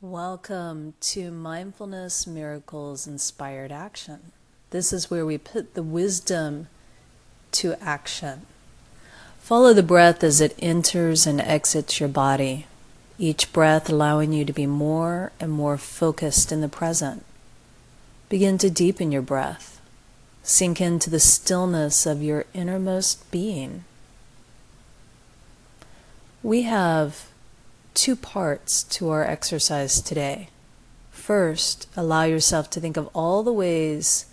Welcome to Mindfulness Miracles Inspired Action. This is where we put the wisdom to action. Follow the breath as it enters and exits your body, each breath allowing you to be more and more focused in the present. Begin to deepen your breath. Sink into the stillness of your innermost being. We have two parts to our exercise today. First, allow yourself to think of all the ways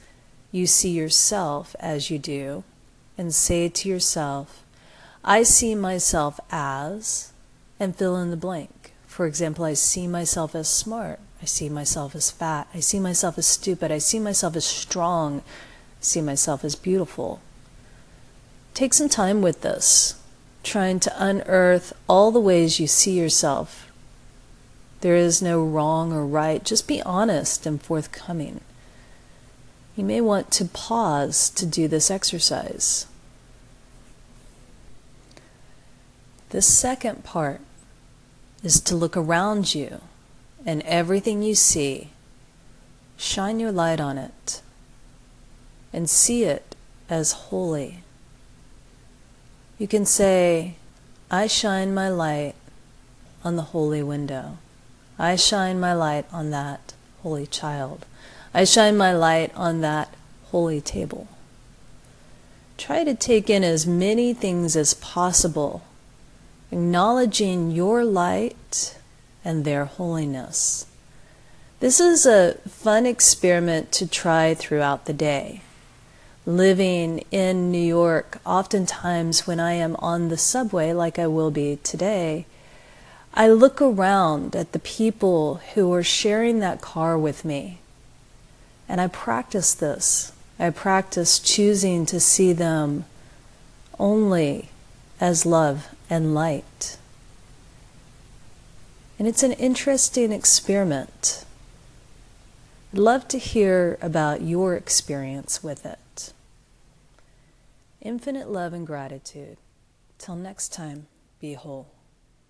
you see yourself as you do, and say to yourself, I see myself as, and fill in the blank. For example, I see myself as smart. I see myself as fat. I see myself as stupid. I see myself as strong. I see myself as beautiful. Take some time with this trying to unearth all the ways you see yourself. There is no wrong or right, just be honest and forthcoming. You may want to pause to do this exercise. The second part is to look around you and everything you see, shine your light on it, and see it as holy. You can say, I shine my light on the holy window. I shine my light on that holy child. I shine my light on that holy table. Try to take in as many things as possible, acknowledging your light and their holiness. This is a fun experiment to try throughout the day living in New York, oftentimes when I am on the subway, like I will be today, I look around at the people who are sharing that car with me. And I practice this. I practice choosing to see them only as love and light. And it's an interesting experiment. I'd love to hear about your experience with it. Infinite love and gratitude. Till next time, be whole.